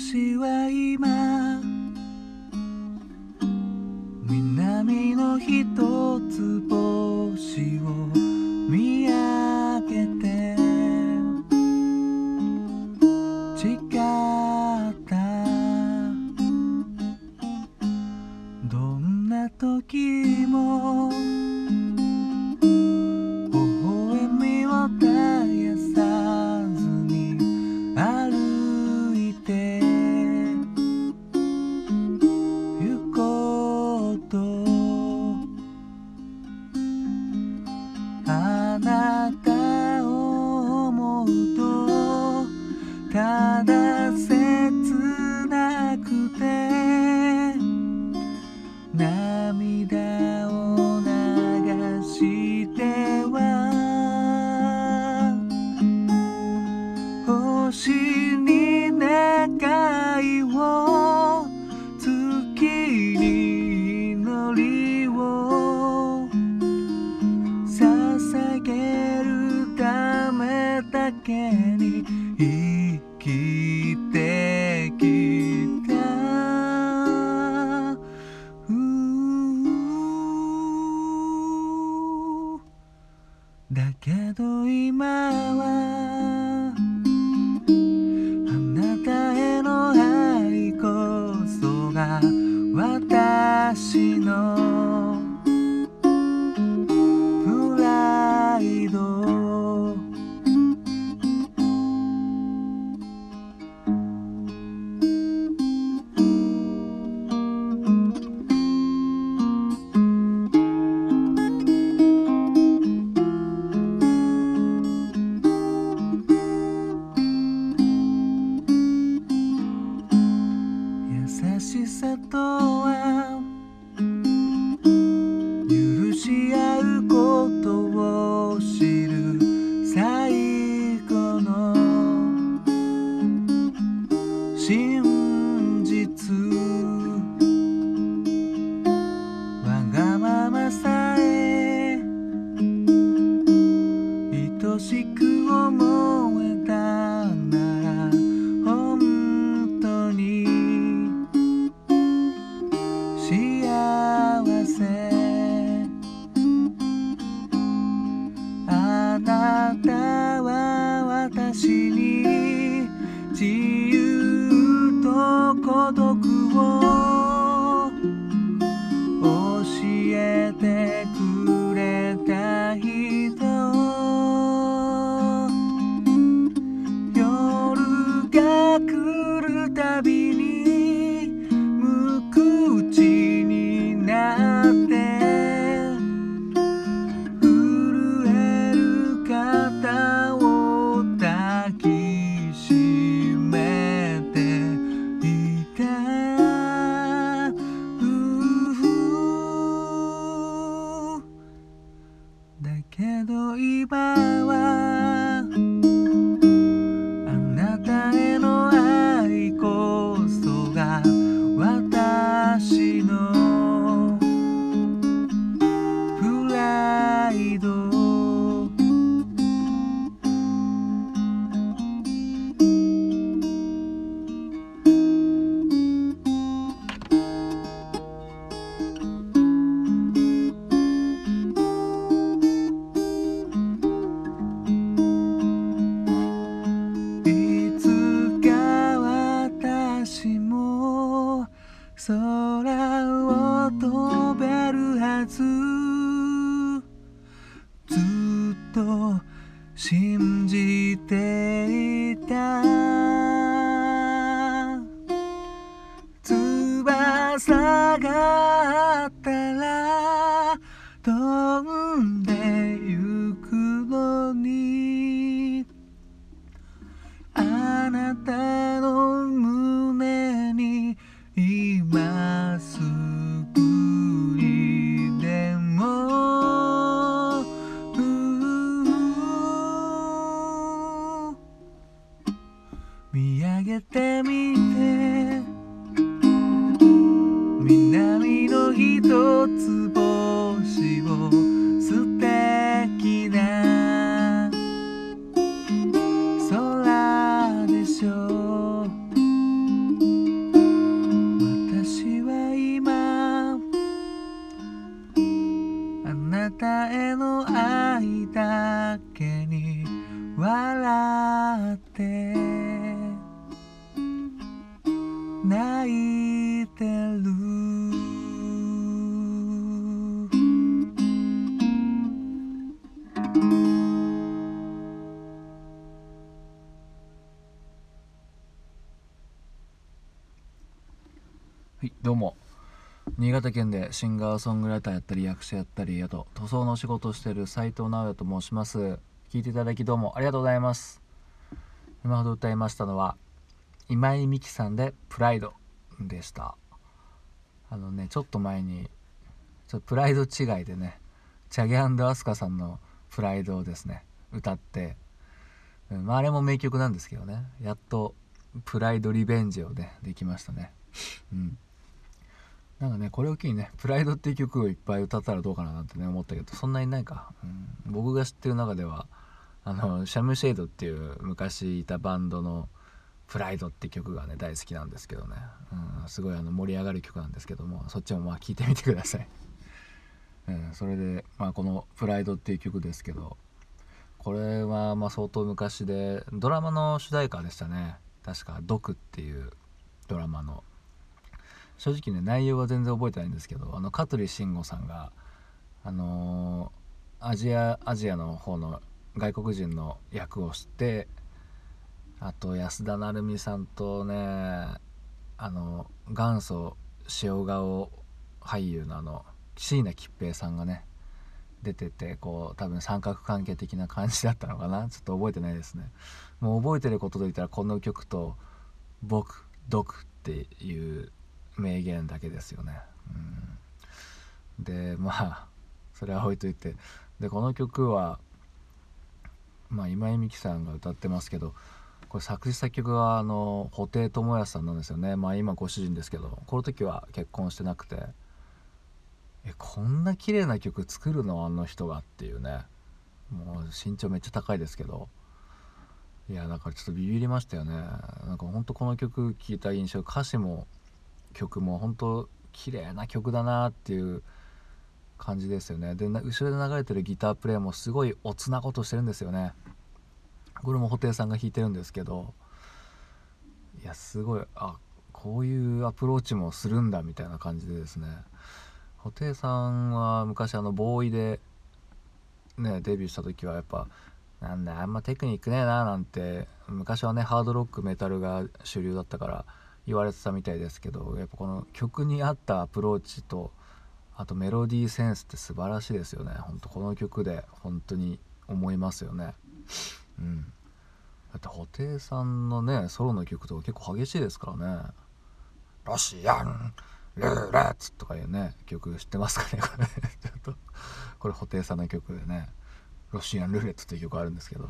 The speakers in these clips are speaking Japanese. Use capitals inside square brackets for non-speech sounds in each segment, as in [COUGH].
私は今南の一つ星を見上げて誓った。どんな時も生きてきた。だけど今はあなたへの愛こそが私 bawah 空を飛べるはず。get them 潟県でシンガーソングライターやったり役者やったりあと塗装の仕事をしている斉藤直也と申します。聞いていただきどうもありがとうございます。今ほど歌いましたのは今井美樹さんで「プライド」でした。あのねちょっと前にちょっとプライド違いでねチャゲアスカさんの「プライド」をですね歌ってうんまあ、あれも名曲なんですけどね。やっと「プライドリベンジ」をねできましたね。うん。なんかねこれを機にね「プライド」っていう曲をいっぱい歌ったらどうかななんてね思ったけどそんなにないか、うん、僕が知ってる中ではあのシャムシェイドっていう昔いたバンドの「プライド」って曲がね大好きなんですけどね、うん、すごいあの盛り上がる曲なんですけどもそっちもまあ聴いてみてください、[LAUGHS] うん、それで、まあ、この「プライド」っていう曲ですけどこれはま相当昔でドラマの主題歌でしたね。確か「毒」っていうドラマの。正直ね内容は全然覚えてないんですけどあの香取慎吾さんがあのー、アジアアジアの方の外国人の役をしてあと安田成美さんとねあの元祖塩顔俳優のあの椎名桔平さんがね出ててこう多分三角関係的な感じだったのかな。ちょっと覚えてないですね。もう覚えてることで言ったらこの曲と「僕毒」っていう名言だけですよね。うん、でまあそれは置いといて。でこの曲は、まあ、今井美樹さんが歌ってますけどこれ作詞作曲はあの布袋寅泰さんなんですよね。まあ今ご主人ですけどこの時は結婚してなくて。えこんな綺麗な曲作るのあの人がっていうね。もう身長めっちゃ高いですけど。いやだからちょっとビビりましたよね。なんかほんとこの曲聴いた印象歌詞も曲も本当綺麗な曲だなっていう感じですよね。で後ろで流れてるギタープレイもすごいおつなことしてるんですよね。これも布袋さんが弾いてるんですけど。いやすごいあこういうアプローチもするんだみたいな感じでですね。布袋さんは昔あのボーイでねデビューした時はやっぱなんだあんまテクニックねえななんて昔はねハードロックメタルが主流だったから言われてたみたいですけどやっぱこの曲に合ったアプローチとあとメロディーセンスって素晴らしいですよね。ほんとこの曲で本当に思いますよね。うん。だって布袋さんのねソロの曲とか結構激しいですからね「ロシアンルーレッツ」とかいうね曲知ってますかね？こ [LAUGHS] れちょっとこれ布袋さんの曲でね「ロシアンルーレット」っていう曲あるんですけど。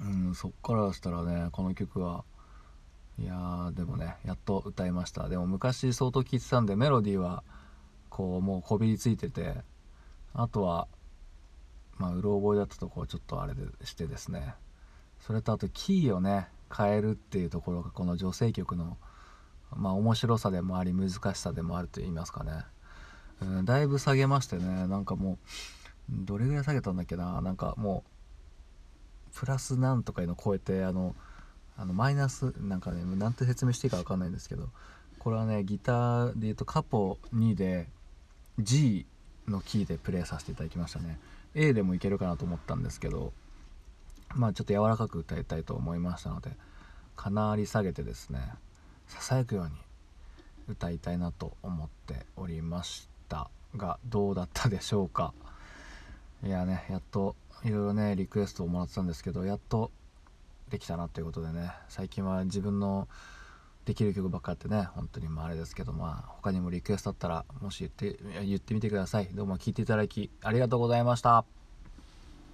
うんそっからしたらねこの曲はいやーでもねやっと歌いました。でも昔相当聴いてたんでメロディーはこうもうこびりついててあとはまあうろ覚えだったところちょっとあれでしてですね。それとあとキーをね変えるっていうところがこの女性曲のまあ面白さでもあり難しさでもあると言いますかね、うん、だいぶ下げましてねなんかもうどれぐらい下げたんだっけな。なんかもうプラスなんとかいうのを超えてあのあのマイナスなんかねなんて説明していいか分かんないんですけどこれはねギターで言うとカポ2で G のキーでプレイさせていただきましたね。A でもいけるかなと思ったんですけどまあちょっと柔らかく歌いたいと思いましたのでかなり下げてですねささやくように歌いたいなと思っておりました。がどうだったでしょうか。いやねやっといろいろねリクエストをもらってたんですけどやっとできたなということでね最近は自分のできる曲ばっかってね本当にまああれですけどまあ他にもリクエストあったらもし言って言ってみてください。どうも聴いていただきありがとうございました。